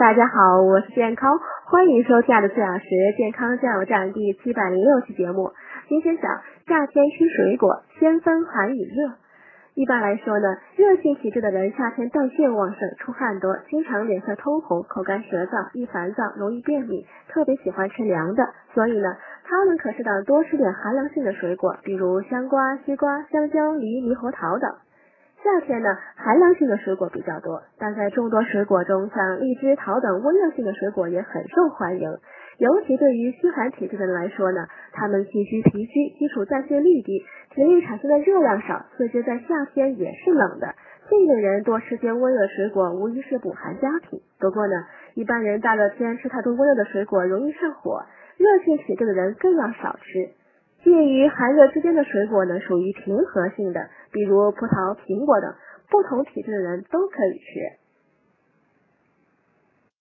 大家好，我是健康，欢迎收听的四小时健康加油站第七百零六期节目。今天讲夏天吃水果，先分寒与热。一般来说呢，热性体质的人夏天代谢旺盛，出汗多，经常脸色通红、口干舌燥、易烦躁、容易便秘，特别喜欢吃凉的。所以呢，他们可适当多吃点寒凉性的水果，比如香瓜、西瓜、香蕉、梨、猕猴桃等。夏天呢，寒凉性的水果比较多，但在众多水果中，像荔枝、桃等温热性的水果也很受欢迎。尤其对于虚寒体质的人来说呢，他们气虚脾虚，基础代谢率低，体内产生的热量少，四肢在夏天也是冷的。这类人多吃些温热水果，无疑是补寒佳品。不过呢，一般人大热天吃太多温热的水果容易上火，热性体质的人更要少吃。介于寒热之间的水果呢，属于平和性的，比如葡萄、苹果等，不同体质的人都可以吃。